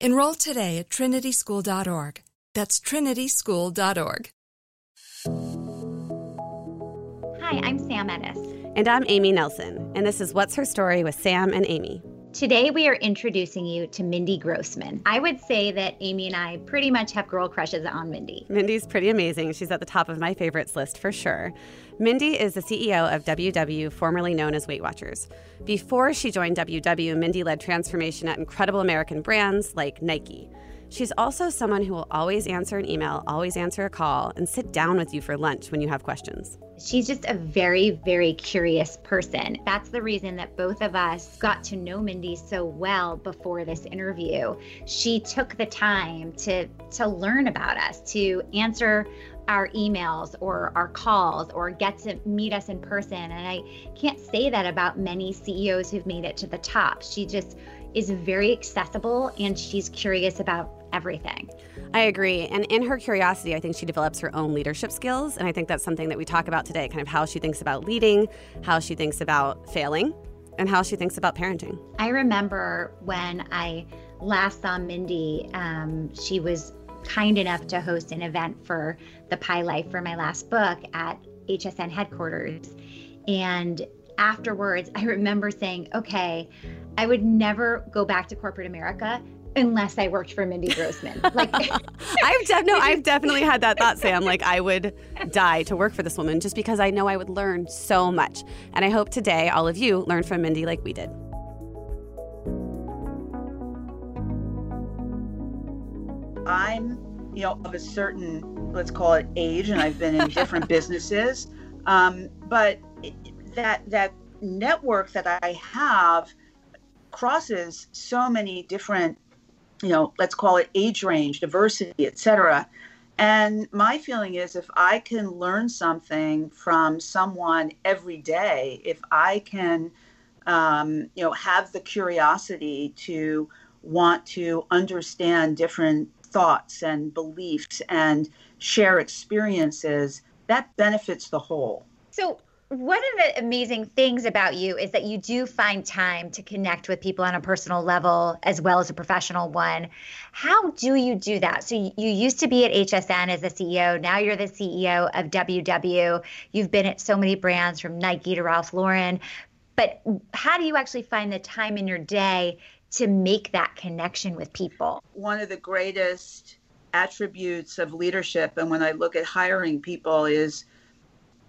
Enroll today at trinityschool.org. That's trinityschool.org. Hi, I'm Sam Ennis. And I'm Amy Nelson, and this is What's Her Story with Sam and Amy. Today, we are introducing you to Mindy Grossman. I would say that Amy and I pretty much have girl crushes on Mindy. Mindy's pretty amazing. She's at the top of my favorites list for sure. Mindy is the CEO of WW, formerly known as Weight Watchers. Before she joined WW, Mindy led transformation at incredible American brands like Nike. She's also someone who will always answer an email, always answer a call, and sit down with you for lunch when you have questions. She's just a very, very curious person. That's the reason that both of us got to know Mindy so well before this interview. She took the time to to learn about us, to answer our emails or our calls or get to meet us in person. And I can't say that about many CEOs who've made it to the top. She just is very accessible and she's curious about everything. I agree. And in her curiosity, I think she develops her own leadership skills. And I think that's something that we talk about today kind of how she thinks about leading, how she thinks about failing, and how she thinks about parenting. I remember when I last saw Mindy, um, she was kind enough to host an event for the Pie Life for my last book at HSN headquarters. And afterwards, I remember saying, okay, I would never go back to corporate America unless I worked for Mindy Grossman. Like I've de- no, I've definitely had that thought, Sam. Like I would die to work for this woman just because I know I would learn so much. And I hope today all of you learn from Mindy like we did. I'm, you know, of a certain, let's call it age, and I've been in different businesses. Um, but that that network that I have crosses so many different, you know, let's call it age range, diversity, etc. And my feeling is if I can learn something from someone every day, if I can, um, you know, have the curiosity to want to understand different thoughts and beliefs and share experiences, that benefits the whole. So, one of the amazing things about you is that you do find time to connect with people on a personal level as well as a professional one. How do you do that? So you used to be at HSN as the CEO. Now you're the CEO of WW. You've been at so many brands from Nike to Ralph Lauren. But how do you actually find the time in your day to make that connection with people? One of the greatest attributes of leadership, and when I look at hiring people, is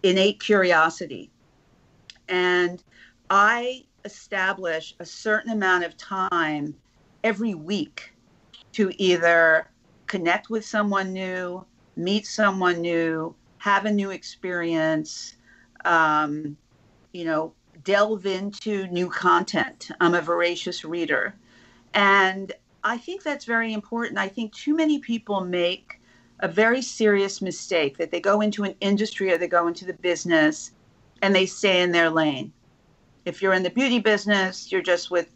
innate curiosity. And I establish a certain amount of time every week to either connect with someone new, meet someone new, have a new experience, um, you know, delve into new content. I'm a voracious reader. And I think that's very important. I think too many people make a very serious mistake that they go into an industry or they go into the business and they stay in their lane. If you're in the beauty business, you're just with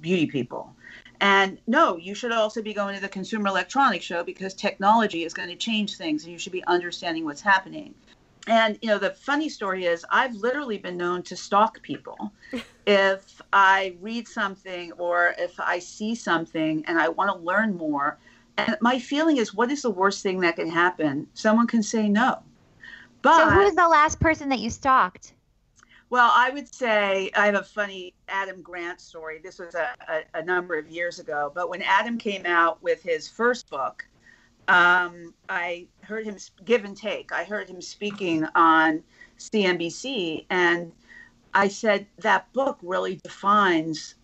beauty people. And no, you should also be going to the Consumer Electronics Show because technology is going to change things and you should be understanding what's happening. And, you know, the funny story is I've literally been known to stalk people. if I read something or if I see something and I want to learn more, and my feeling is, what is the worst thing that can happen? Someone can say no. But so, who's the last person that you stalked? Well, I would say I have a funny Adam Grant story. This was a, a, a number of years ago, but when Adam came out with his first book, um, I heard him give and take. I heard him speaking on CNBC, and I said that book really defines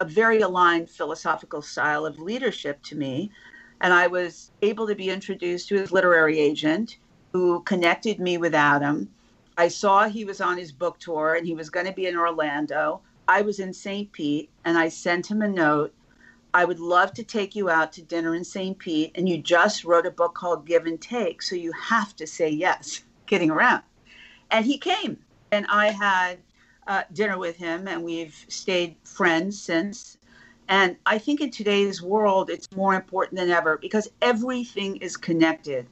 a very aligned philosophical style of leadership to me and I was able to be introduced to his literary agent who connected me with Adam. I saw he was on his book tour and he was going to be in Orlando. I was in St. Pete and I sent him a note. I would love to take you out to dinner in St. Pete. And you just wrote a book called Give and Take. So you have to say yes, kidding around. And he came and I had uh, dinner with him and we've stayed friends since. And I think in today's world, it's more important than ever because everything is connected.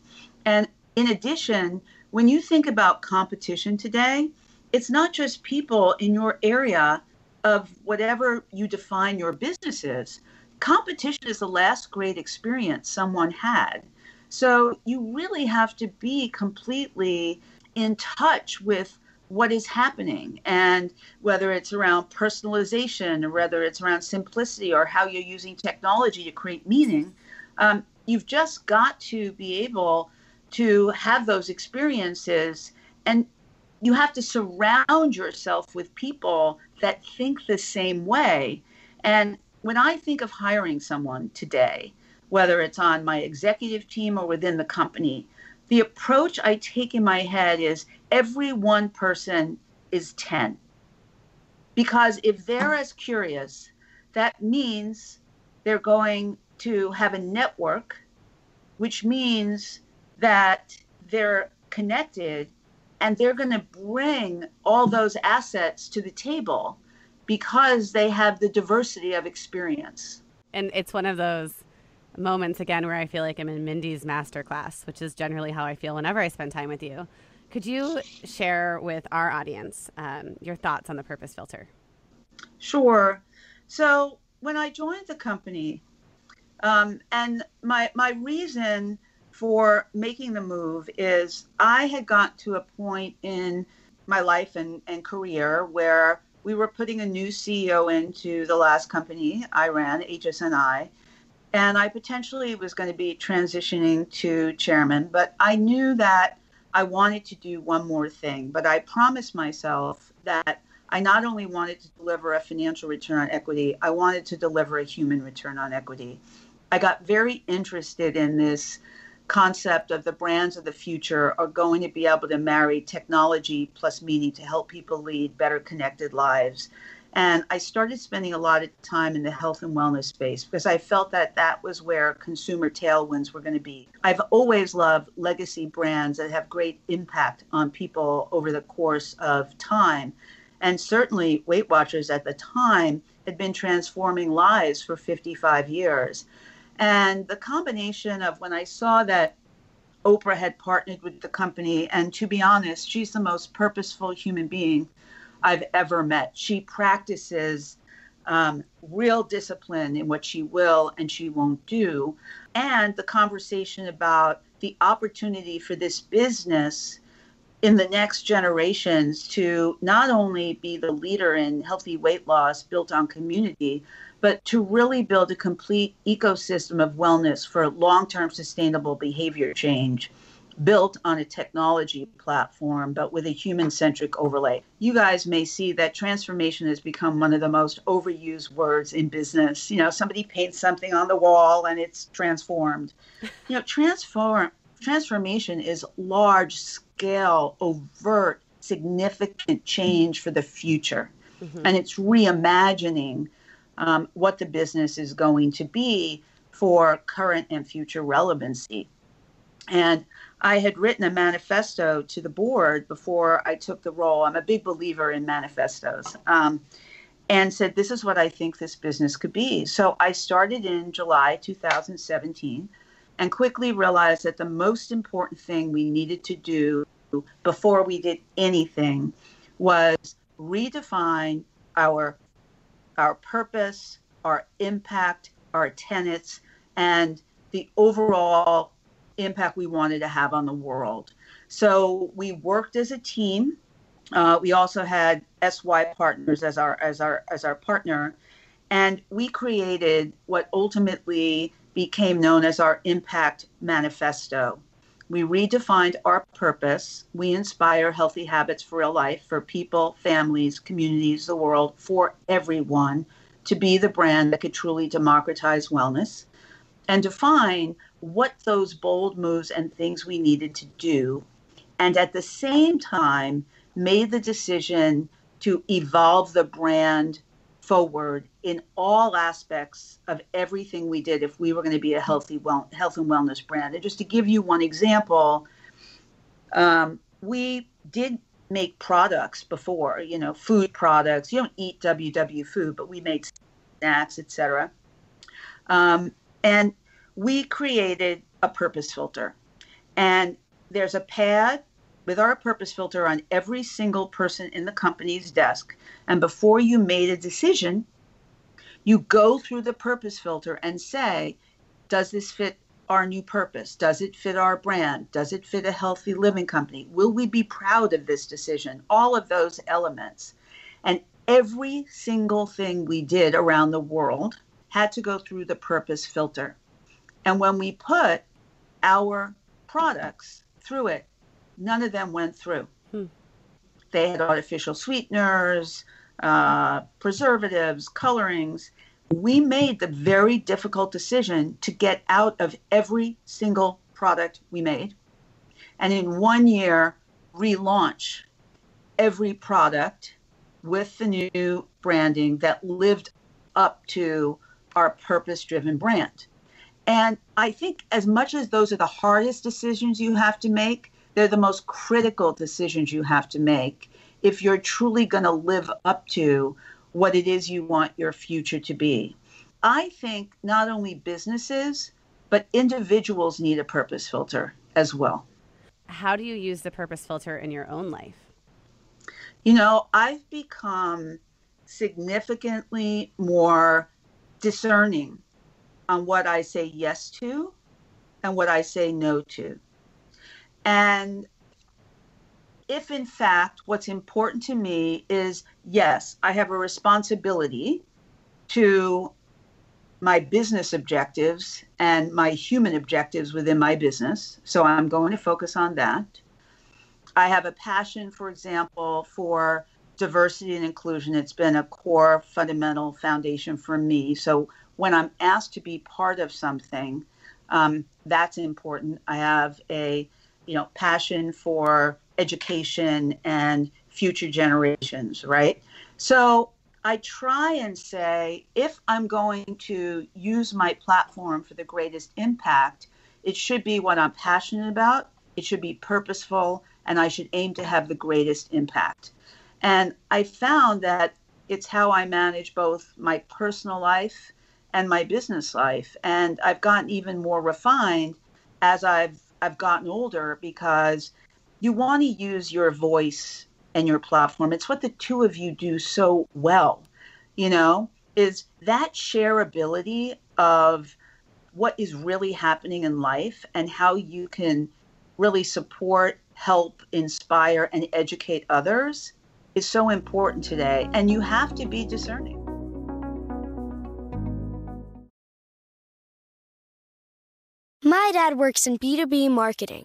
And in addition, when you think about competition today, it's not just people in your area of whatever you define your business is. Competition is the last great experience someone had. So you really have to be completely in touch with what is happening and whether it's around personalization or whether it's around simplicity or how you're using technology to create meaning um, you've just got to be able to have those experiences and you have to surround yourself with people that think the same way and when i think of hiring someone today whether it's on my executive team or within the company the approach I take in my head is every one person is 10. Because if they're as curious, that means they're going to have a network, which means that they're connected and they're going to bring all those assets to the table because they have the diversity of experience. And it's one of those moments again where I feel like I'm in Mindy's masterclass, which is generally how I feel whenever I spend time with you. Could you share with our audience um, your thoughts on the purpose filter? Sure. So when I joined the company, um, and my my reason for making the move is I had got to a point in my life and, and career where we were putting a new CEO into the last company I ran, HSNI, and I potentially was going to be transitioning to chairman, but I knew that I wanted to do one more thing. But I promised myself that I not only wanted to deliver a financial return on equity, I wanted to deliver a human return on equity. I got very interested in this concept of the brands of the future are going to be able to marry technology plus meaning to help people lead better connected lives. And I started spending a lot of time in the health and wellness space because I felt that that was where consumer tailwinds were going to be. I've always loved legacy brands that have great impact on people over the course of time. And certainly, Weight Watchers at the time had been transforming lives for 55 years. And the combination of when I saw that Oprah had partnered with the company. And to be honest, she's the most purposeful human being I've ever met. She practices um, real discipline in what she will and she won't do. And the conversation about the opportunity for this business in the next generations to not only be the leader in healthy weight loss built on community, but to really build a complete ecosystem of wellness for long term sustainable behavior change built on a technology platform, but with a human centric overlay. You guys may see that transformation has become one of the most overused words in business. You know, somebody paints something on the wall and it's transformed. You know, transform transformation is large scale, overt, significant change for the future. Mm-hmm. And it's reimagining um, what the business is going to be for current and future relevancy. And I had written a manifesto to the board before I took the role. I'm a big believer in manifestos. Um, and said, This is what I think this business could be. So I started in July 2017 and quickly realized that the most important thing we needed to do before we did anything was redefine our our purpose, our impact, our tenets, and the overall impact we wanted to have on the world. So we worked as a team. Uh, we also had SY Partners as our as our as our partner, and we created what ultimately became known as our Impact Manifesto. We redefined our purpose. We inspire healthy habits for real life for people, families, communities, the world, for everyone to be the brand that could truly democratize wellness and define what those bold moves and things we needed to do. And at the same time, made the decision to evolve the brand forward in all aspects of everything we did if we were going to be a healthy well, health and wellness brand. And just to give you one example, um, we did make products before, you know, food products. You don't eat WW food, but we made snacks, etc. Um, and we created a purpose filter. And there's a pad with our purpose filter on every single person in the company's desk. And before you made a decision, you go through the purpose filter and say, does this fit our new purpose? Does it fit our brand? Does it fit a healthy living company? Will we be proud of this decision? All of those elements. And every single thing we did around the world had to go through the purpose filter. And when we put our products through it, none of them went through. Hmm. They had artificial sweeteners, uh, preservatives, colorings. We made the very difficult decision to get out of every single product we made. And in one year, relaunch every product with the new branding that lived up to our purpose driven brand. And I think as much as those are the hardest decisions you have to make, they're the most critical decisions you have to make if you're truly going to live up to what it is you want your future to be. I think not only businesses, but individuals need a purpose filter as well. How do you use the purpose filter in your own life? You know, I've become significantly more discerning on what I say yes to and what I say no to. And if in fact what's important to me is yes, I have a responsibility to my business objectives and my human objectives within my business. So I'm going to focus on that. I have a passion, for example, for diversity and inclusion. It's been a core fundamental foundation for me. So when I'm asked to be part of something, um, that's important. I have a you know passion for education and future generations, right? So I try and say if I'm going to use my platform for the greatest impact, it should be what I'm passionate about, it should be purposeful, and I should aim to have the greatest impact. And I found that it's how I manage both my personal life and my business life. And I've gotten even more refined as I've I've gotten older because you want to use your voice and your platform. It's what the two of you do so well, you know, is that shareability of what is really happening in life and how you can really support, help, inspire, and educate others is so important today. And you have to be discerning. My dad works in B2B marketing,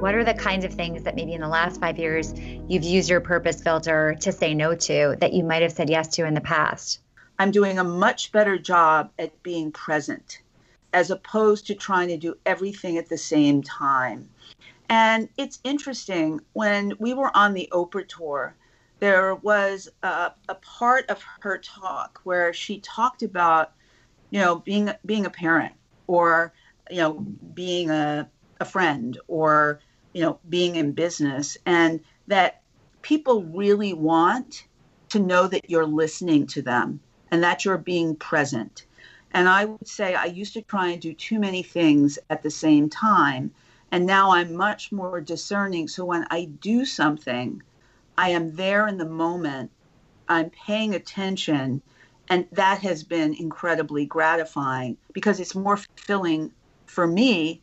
What are the kinds of things that maybe in the last five years you've used your purpose filter to say no to that you might have said yes to in the past? I'm doing a much better job at being present as opposed to trying to do everything at the same time. And it's interesting, when we were on the Oprah tour, there was a, a part of her talk where she talked about, you know, being being a parent or, you know, being a, a friend or you know, being in business and that people really want to know that you're listening to them and that you're being present. And I would say I used to try and do too many things at the same time. And now I'm much more discerning. So when I do something, I am there in the moment. I'm paying attention. And that has been incredibly gratifying because it's more fulfilling for me.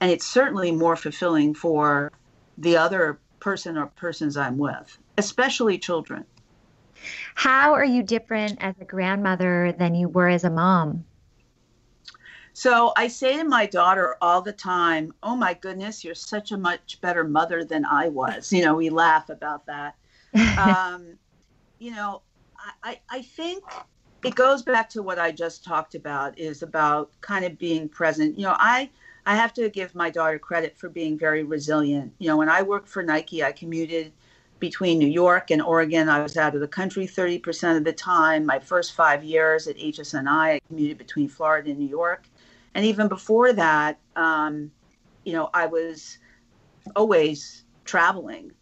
And it's certainly more fulfilling for the other person or persons I'm with, especially children. How are you different as a grandmother than you were as a mom? So I say to my daughter all the time, Oh my goodness, you're such a much better mother than I was. You know, we laugh about that. um, you know, I, I think it goes back to what I just talked about is about kind of being present. You know, I I have to give my daughter credit for being very resilient. You know, when I worked for Nike, I commuted between New York and Oregon. I was out of the country 30% of the time. My first five years at HSNI, I commuted between Florida and New York. And even before that, um, you know, I was always traveling.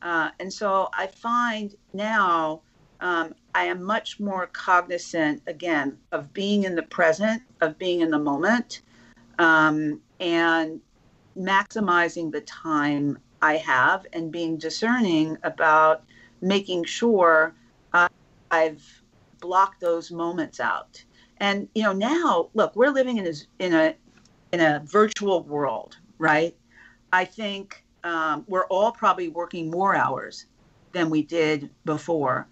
Uh, and so I find now um, I am much more cognizant, again, of being in the present, of being in the moment, um, and maximizing the time I have and being discerning about making sure uh, I've blocked those moments out. And you know, now look, we're living in a in a in a virtual world, right? I think um, we're all probably working more hours than we did before.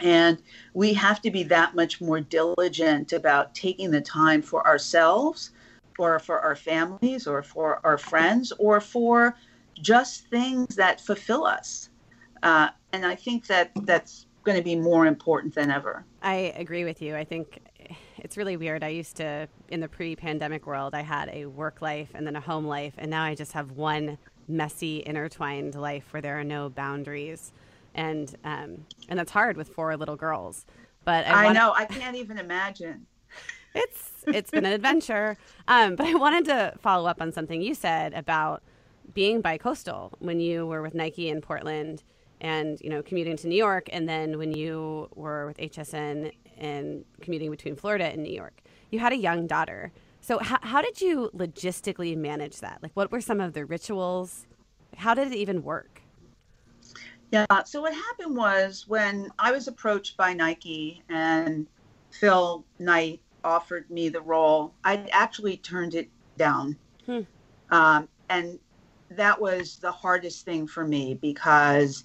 And we have to be that much more diligent about taking the time for ourselves or for our families or for our friends or for just things that fulfill us. Uh, and I think that that's going to be more important than ever. I agree with you. I think it's really weird. I used to, in the pre pandemic world, I had a work life and then a home life. And now I just have one messy, intertwined life where there are no boundaries. And, um, and that's hard with four little girls. But I, wanna... I know, I can't even imagine. It's it's been an adventure. Um, but I wanted to follow up on something you said about being bi-coastal when you were with Nike in Portland and you know commuting to New York, and then when you were with HSN and commuting between Florida and New York, you had a young daughter. So how, how did you logistically manage that? Like, what were some of the rituals? How did it even work? Yeah. So what happened was when I was approached by Nike and Phil Knight offered me the role, I actually turned it down. Hmm. Um, and that was the hardest thing for me because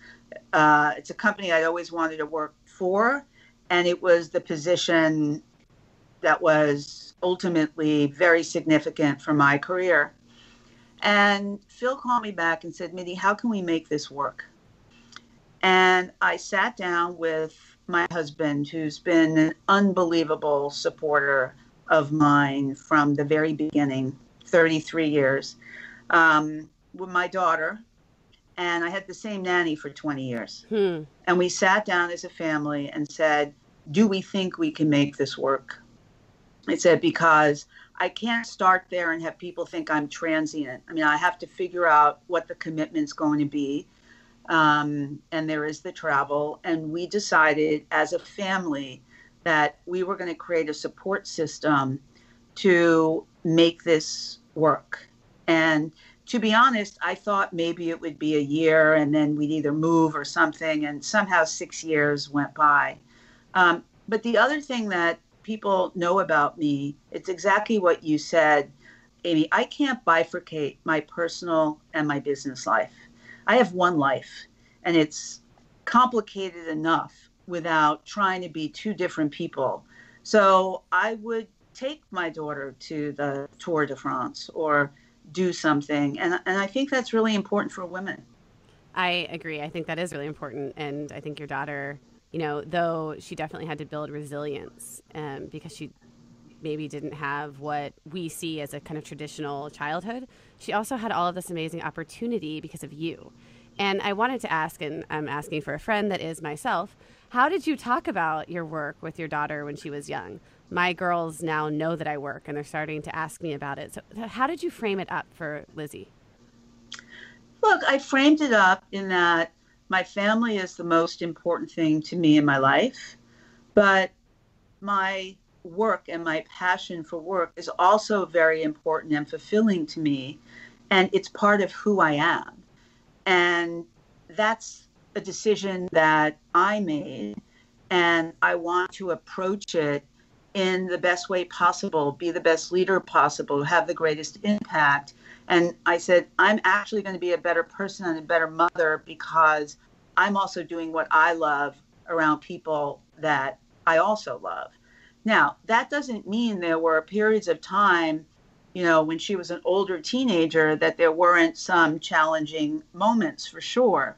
uh, it's a company I'd always wanted to work for, and it was the position that was ultimately very significant for my career. And Phil called me back and said, Mindy, how can we make this work? And I sat down with my husband, who's been an unbelievable supporter of mine from the very beginning, 33 years. Um, with my daughter, and I had the same nanny for 20 years. Hmm. And we sat down as a family and said, Do we think we can make this work? I said, Because I can't start there and have people think I'm transient. I mean, I have to figure out what the commitment's going to be. Um, and there is the travel. And we decided as a family that we were going to create a support system to make this work. And to be honest, I thought maybe it would be a year and then we'd either move or something. And somehow six years went by. Um, but the other thing that people know about me, it's exactly what you said, Amy. I can't bifurcate my personal and my business life. I have one life, and it's complicated enough without trying to be two different people. So I would take my daughter to the Tour de France or do something. And, and I think that's really important for women. I agree. I think that is really important. And I think your daughter, you know, though she definitely had to build resilience um, because she maybe didn't have what we see as a kind of traditional childhood, she also had all of this amazing opportunity because of you. And I wanted to ask, and I'm asking for a friend that is myself, how did you talk about your work with your daughter when she was young? my girls now know that I work and they're starting to ask me about it. So, how did you frame it up for Lizzie? Look, I framed it up in that my family is the most important thing to me in my life, but my work and my passion for work is also very important and fulfilling to me, and it's part of who I am. And that's a decision that I made, and I want to approach it in the best way possible, be the best leader possible, have the greatest impact. And I said, I'm actually going to be a better person and a better mother because I'm also doing what I love around people that I also love. Now, that doesn't mean there were periods of time, you know, when she was an older teenager, that there weren't some challenging moments for sure.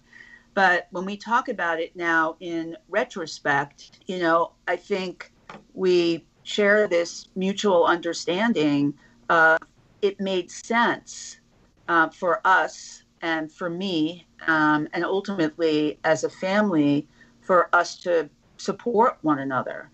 But when we talk about it now in retrospect, you know, I think we share this mutual understanding of it made sense uh, for us and for me, um, and ultimately as a family, for us to support one another.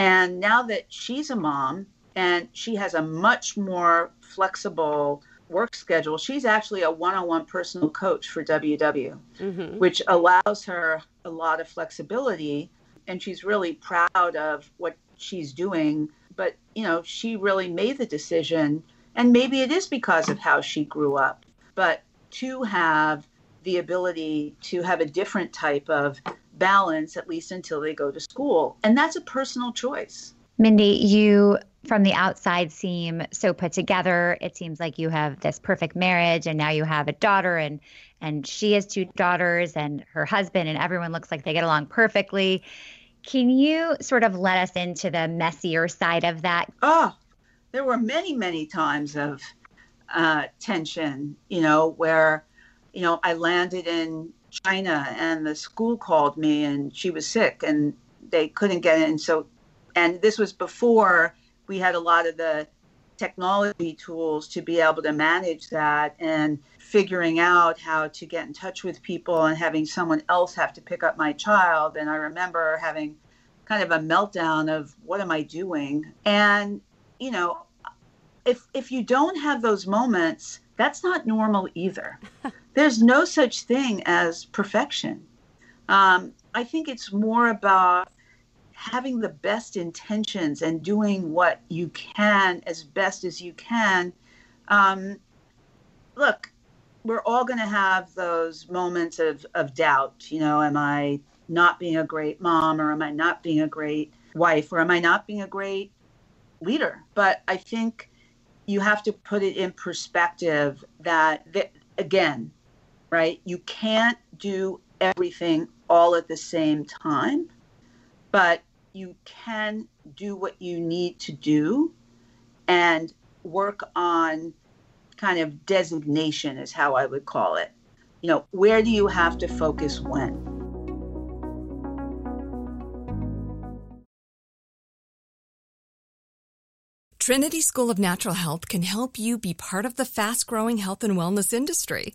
And now that she's a mom and she has a much more flexible work schedule, she's actually a one on one personal coach for WW, mm-hmm. which allows her a lot of flexibility. And she's really proud of what she's doing. But, you know, she really made the decision. And maybe it is because of how she grew up. But to have the ability to have a different type of balance, at least until they go to school. And that's a personal choice. Mindy, you from the outside seem so put together. It seems like you have this perfect marriage and now you have a daughter and and she has two daughters and her husband and everyone looks like they get along perfectly. Can you sort of let us into the messier side of that? Oh, there were many, many times of uh, tension, you know, where, you know, I landed in China and the school called me and she was sick and they couldn't get in. So, and this was before we had a lot of the technology tools to be able to manage that and figuring out how to get in touch with people and having someone else have to pick up my child. And I remember having kind of a meltdown of what am I doing? And, you know, if if you don't have those moments, that's not normal either. There's no such thing as perfection. Um, I think it's more about having the best intentions and doing what you can as best as you can. Um, look, we're all going to have those moments of, of doubt. You know, am I not being a great mom or am I not being a great wife or am I not being a great leader? But I think you have to put it in perspective that, that again, right? You can't do everything all at the same time, but you can do what you need to do and work on kind of designation, is how I would call it. You know, where do you have to focus when? Trinity School of Natural Health can help you be part of the fast growing health and wellness industry.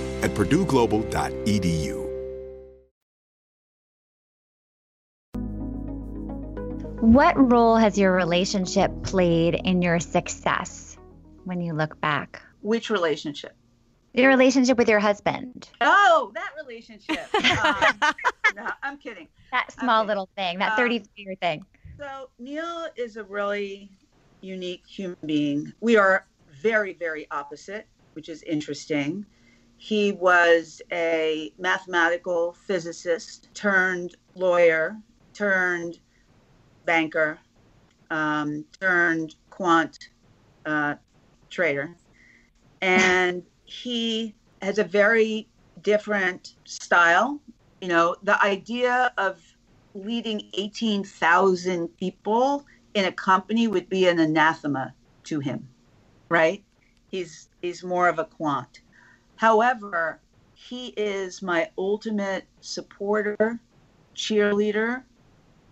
at purdueglobal.edu. What role has your relationship played in your success when you look back? Which relationship? Your relationship with your husband. Oh, that relationship. um, no, I'm kidding. That small okay. little thing, that 33 year um, thing. So, Neil is a really unique human being. We are very, very opposite, which is interesting. He was a mathematical physicist turned lawyer, turned banker, um, turned quant uh, trader. And he has a very different style. You know, the idea of leading 18,000 people in a company would be an anathema to him, right? He's he's more of a quant. However, he is my ultimate supporter, cheerleader,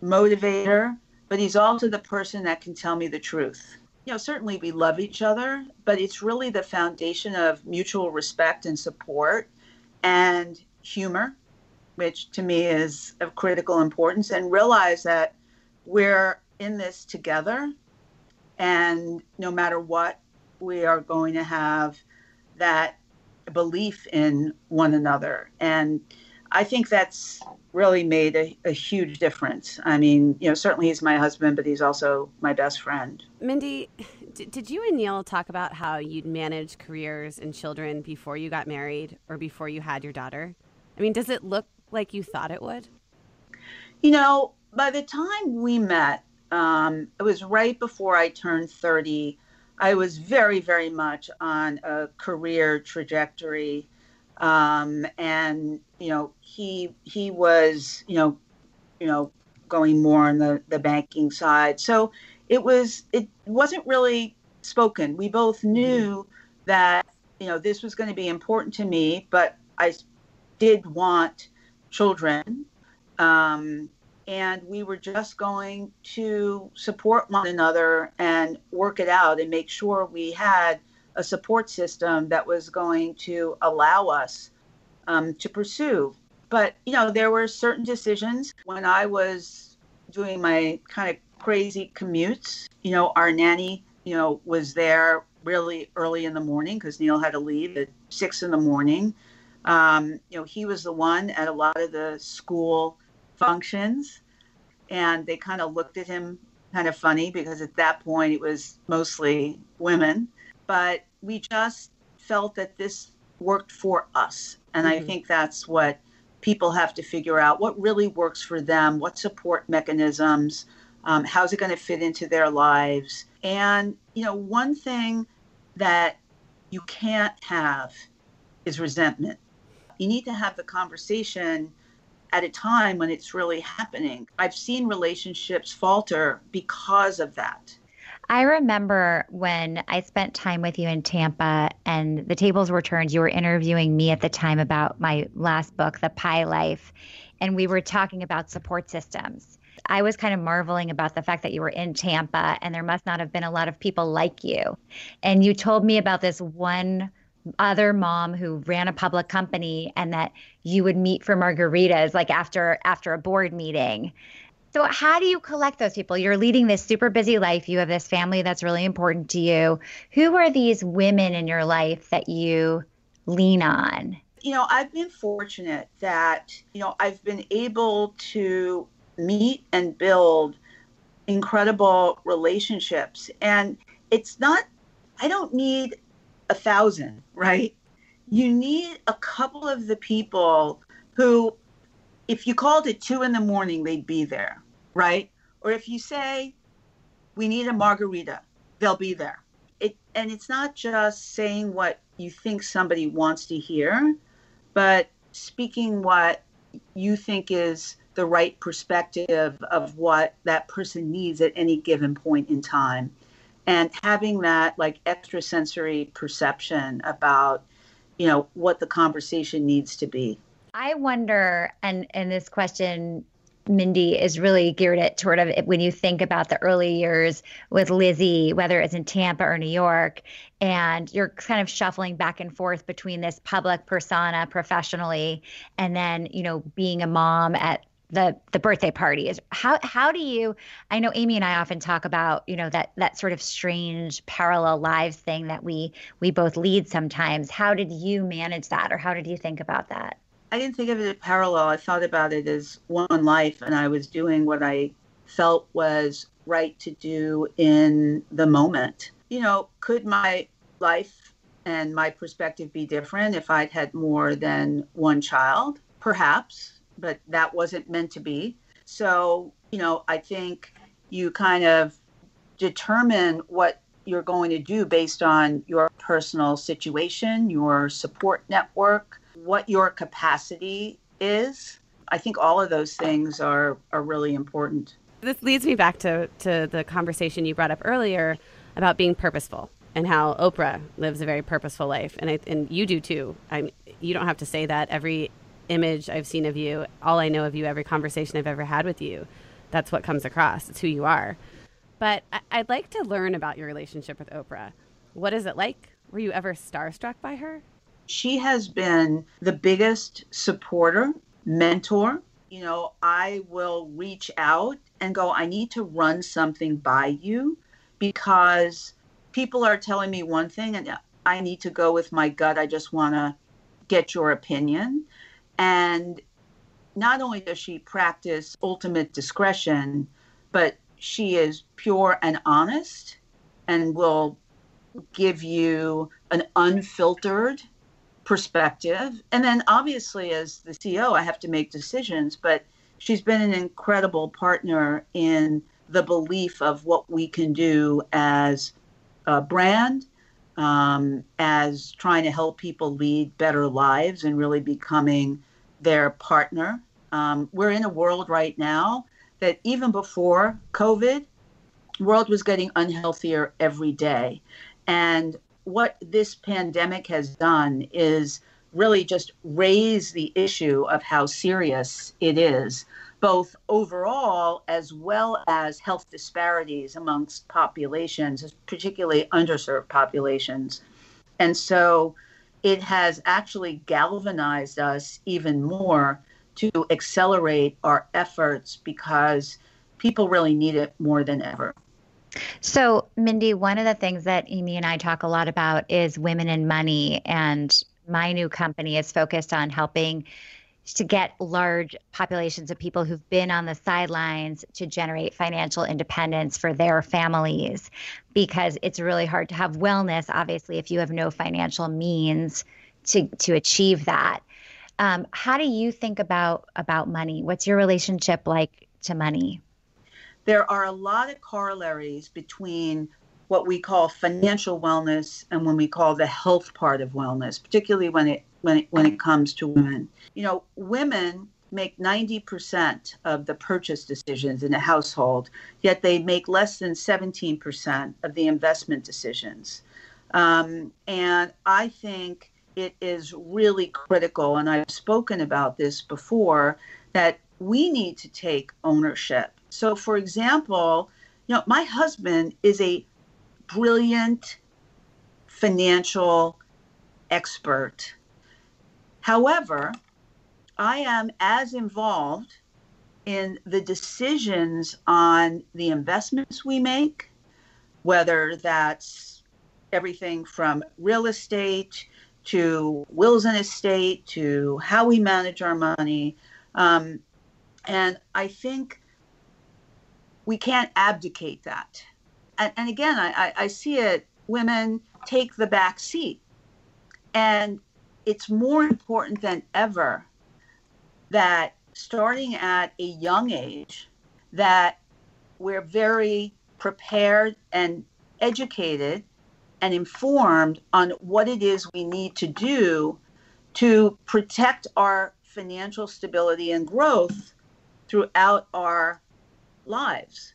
motivator, but he's also the person that can tell me the truth. You know, certainly we love each other, but it's really the foundation of mutual respect and support and humor, which to me is of critical importance, and realize that we're in this together. And no matter what, we are going to have that belief in one another. And I think that's really made a, a, huge difference. I mean, you know, certainly he's my husband, but he's also my best friend. Mindy, did you and Neil talk about how you'd manage careers and children before you got married or before you had your daughter? I mean, does it look like you thought it would? You know, by the time we met, um, it was right before I turned 30. I was very, very much on a career trajectory. Um, and, you know, he, he was, you know, you know, going more on the, the banking side. So it was, it wasn't really spoken. We both mm-hmm. knew that, you know, this was going to be important to me, but I did want children. Um, and we were just going to support one another and work it out and make sure we had a support system that was going to allow us um, to pursue. But, you know, there were certain decisions when I was doing my kind of crazy commutes. You know, our nanny, you know, was there really early in the morning because Neil had to leave at six in the morning. Um, you know, he was the one at a lot of the school functions and they kind of looked at him kind of funny because at that point it was mostly women. But we just felt that this worked for us and mm-hmm. i think that's what people have to figure out. What really works for them what support mechanisms um, how's it going to fit into their lives? And you know one thing that you can't have is resentment. You need to have the conversation at a time when it's really happening. I've seen relationships falter because of that. I remember when I spent time with you in Tampa and the tables were turned. You were interviewing me at the time about my last book, The Pie Life, and we were talking about support systems. I was kind of marveling about the fact that you were in Tampa and there must not have been a lot of people like you. And you told me about this one other mom who ran a public company and that you would meet for margaritas like after after a board meeting so, how do you collect those people? You're leading this super busy life. You have this family that's really important to you. Who are these women in your life that you lean on? You know, I've been fortunate that, you know, I've been able to meet and build incredible relationships. And it's not, I don't need a thousand, right? You need a couple of the people who if you called at two in the morning, they'd be there, right? Or if you say, we need a margarita, they'll be there. It, and it's not just saying what you think somebody wants to hear, but speaking what you think is the right perspective of what that person needs at any given point in time. And having that like extrasensory perception about, you know, what the conversation needs to be. I wonder, and and this question, Mindy, is really geared at sort of when you think about the early years with Lizzie, whether it's in Tampa or New York, and you're kind of shuffling back and forth between this public persona professionally, and then you know being a mom at the the birthday party is how how do you I know Amy and I often talk about you know that that sort of strange parallel lives thing that we we both lead sometimes how did you manage that or how did you think about that I didn't think of it as parallel. I thought about it as one life, and I was doing what I felt was right to do in the moment. You know, could my life and my perspective be different if I'd had more than one child? Perhaps, but that wasn't meant to be. So, you know, I think you kind of determine what you're going to do based on your personal situation, your support network, what your capacity is. I think all of those things are, are really important. This leads me back to, to the conversation you brought up earlier about being purposeful and how Oprah lives a very purposeful life. And, I, and you do too. I'm, you don't have to say that. Every image I've seen of you, all I know of you, every conversation I've ever had with you, that's what comes across. It's who you are. But I, I'd like to learn about your relationship with Oprah. What is it like? Were you ever starstruck by her? she has been the biggest supporter, mentor. You know, I will reach out and go, I need to run something by you because people are telling me one thing and uh, I need to go with my gut. I just want to get your opinion. And not only does she practice ultimate discretion, but she is pure and honest and will give you an unfiltered perspective. And then obviously, as the CEO, I have to make decisions, but she's been an incredible partner in the belief of what we can do as a brand, um, as trying to help people lead better lives and really becoming their partner. Um, we're in a world right now that even before COVID, world was getting unhealthier every day. And what this pandemic has done is really just raise the issue of how serious it is, both overall as well as health disparities amongst populations, particularly underserved populations. And so it has actually galvanized us even more to accelerate our efforts because people really need it more than ever. So, Mindy, one of the things that Amy and I talk a lot about is women and money. And my new company is focused on helping to get large populations of people who've been on the sidelines to generate financial independence for their families because it's really hard to have wellness obviously if you have no financial means to to achieve that. Um, how do you think about about money? What's your relationship like to money? There are a lot of corollaries between what we call financial wellness and when we call the health part of wellness, particularly when it when it, when it comes to women. You know, women make 90% of the purchase decisions in a household, yet they make less than 17% of the investment decisions. Um, and I think it is really critical, and I've spoken about this before, that we need to take ownership. So, for example, you know, my husband is a brilliant financial expert. However, I am as involved in the decisions on the investments we make, whether that's everything from real estate to wills and estate to how we manage our money. Um, and I think we can't abdicate that. And, and again, I, I see it women take the back seat. And it's more important than ever that starting at a young age that we're very prepared and educated and informed on what it is we need to do to protect our financial stability and growth throughout our lives.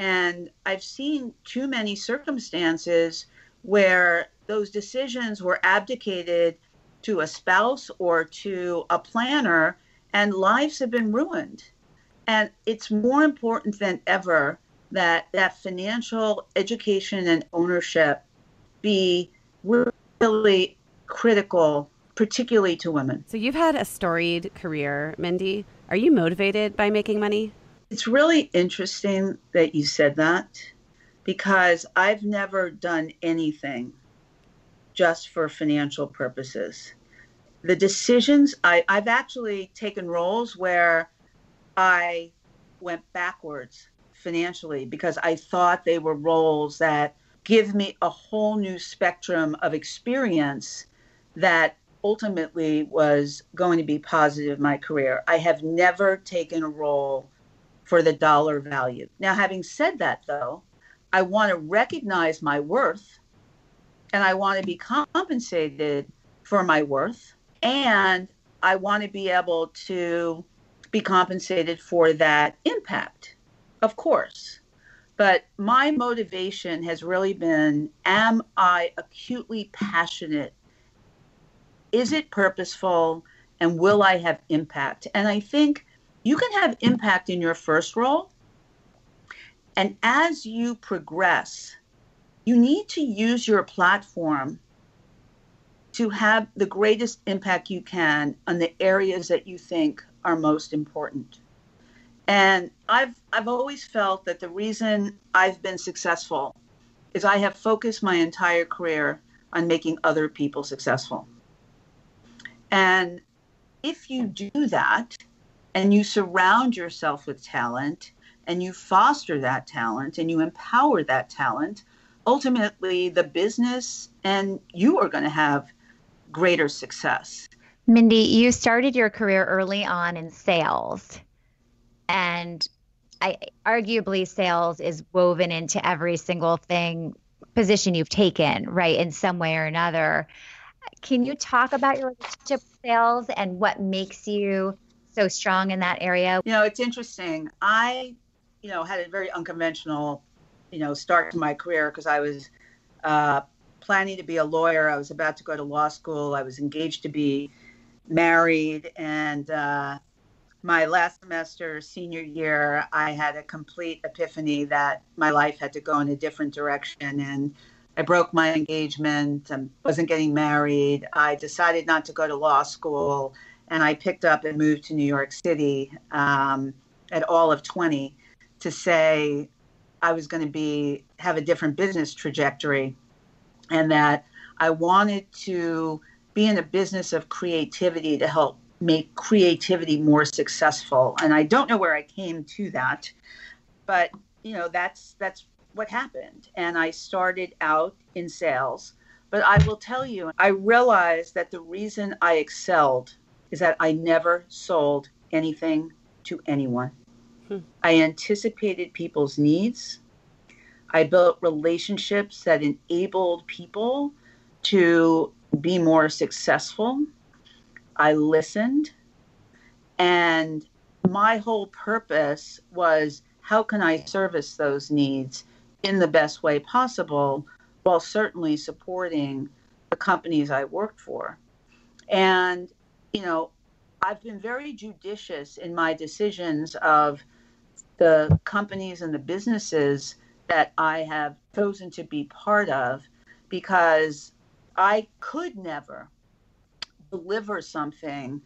And I've seen too many circumstances where those decisions were abdicated to a spouse or to a planner and lives have been ruined. And it's more important than ever that that financial education and ownership be really critical, particularly to women. So you've had a storied career, Mindy. Are you motivated by making money? It's really interesting that you said that because I've never done anything just for financial purposes the decisions I, I've actually taken roles where I went backwards financially because I thought they were roles that give me a whole new spectrum of experience that ultimately was going to be positive in my career. I have never taken a role for the dollar value. Now, having said that, though, I want to recognize my worth and I want to be compensated for my worth and I want to be able to be compensated for that impact, of course. But my motivation has really been Am I acutely passionate? Is it purposeful? And will I have impact? And I think you can have impact in your first role. And as you progress, you need to use your platform to have the greatest impact you can on the areas that you think are most important. And I've I've always felt that the reason I've been successful is I have focused my entire career on making other people successful. And if you do that and you surround yourself with talent and you foster that talent and you empower that talent, ultimately the business and you are going to have greater success. Mindy, you started your career early on in sales. And I arguably sales is woven into every single thing position you've taken, right, in some way or another. Can you talk about your relationship with sales and what makes you so strong in that area? You know, it's interesting. I, you know, had a very unconventional, you know, start to my career because I was uh, planning to be a lawyer. I was about to go to law school. I was engaged to be married. And uh, my last semester, senior year, I had a complete epiphany that my life had to go in a different direction. And I broke my engagement and wasn't getting married. I decided not to go to law school. And I picked up and moved to New York City um, at all of 20 to say I was going to be have a different business trajectory and that I wanted to be in a business of creativity to help make creativity more successful. And I don't know where I came to that, but you know that's that's what happened. And I started out in sales, but I will tell you, I realized that the reason I excelled is that I never sold anything to anyone. Hmm. I anticipated people's needs. I built relationships that enabled people to be more successful. I listened And my whole purpose was how can I service those needs in the best way possible while certainly supporting the companies I worked for. And, you know, I've been very judicious in my decisions of the companies and the businesses that I have chosen to be part of because I could never deliver something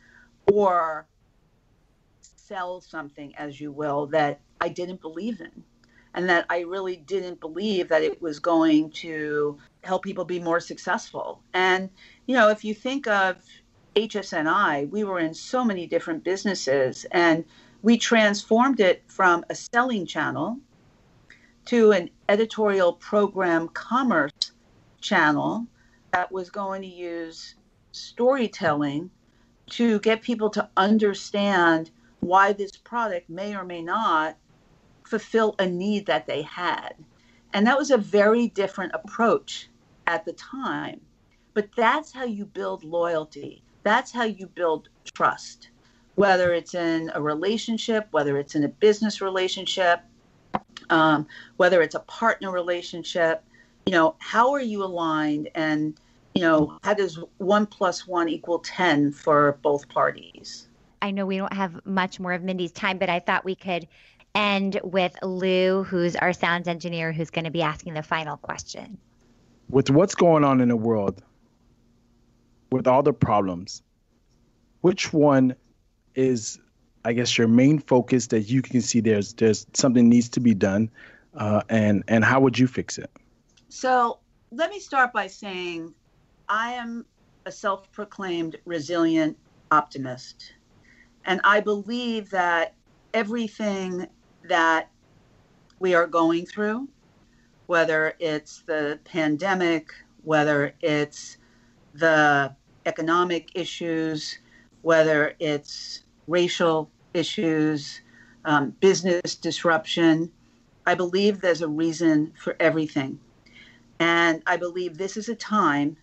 or sell something, as you will, that I didn't believe in. And that I really didn't believe that it was going to help people be more successful. And, you know, if you think of HSNI, we were in so many different businesses and we transformed it from a selling channel to an editorial program commerce channel that was going to use storytelling to get people to understand why this product may or may not fulfill a need that they had. And that was a very different approach at the time. But that's how you build loyalty. That's how you build trust, whether it's in a relationship, whether it's in a business relationship, um, whether it's a partner relationship. You know, how are you aligned and you know, how does one plus one equal 10 for both parties? I know we don't have much more of Mindy's time, but I thought we could end with Lou, who's our sound engineer, who's going to be asking the final question. With what's going on in the world, with all the problems, which one is, I guess, your main focus that you can see there's there's something needs to be done, uh, and and how would you fix it? So let me start by saying I am a self proclaimed resilient optimist. And I believe that everything that we are going through, whether it's the pandemic, whether it's the economic issues, whether it's racial issues, um, business disruption, I believe there's a reason for everything. And I believe this is a time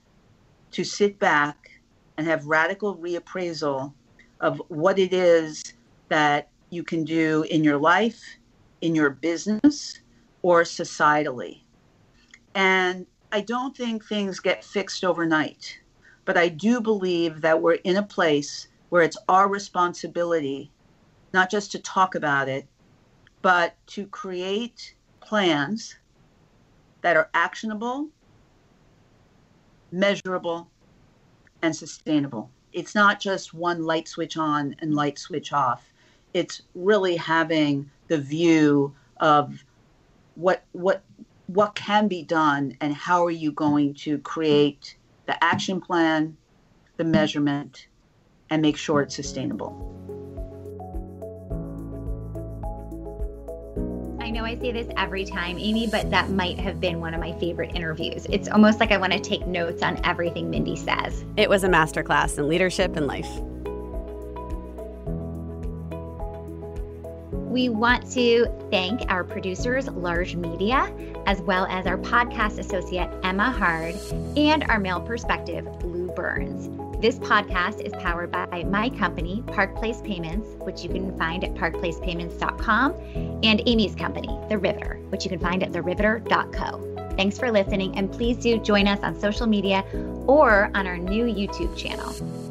to sit back and have radical reappraisal of what it is that you can do in your life, in your business, or societally. And I don't think things get fixed overnight, but I do believe that we're in a place where it's our responsibility not just to talk about it, but to create plans that are actionable measurable, and sustainable. It's not just one light switch on and light switch off. It's really having the view of what what what can be done and how are you going to create the action plan, the measurement, and make sure it's sustainable. I know I say this every time, Amy, but that might have been one of my favorite interviews. It's almost like I want to take notes on everything Mindy says. It was a masterclass in leadership and life. We want to thank our producers, Larj Media, as well as our podcast associate, Emma Hard, and our male perspective, Lou Burns. This podcast is powered by my company, Park Place Payments, which you can find at parkplacepayments.com, and Amy's company, The Riveter, which you can find at theriveter.co. Thanks for listening, and please do join us on social media or on our new YouTube channel.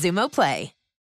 Xumo Play.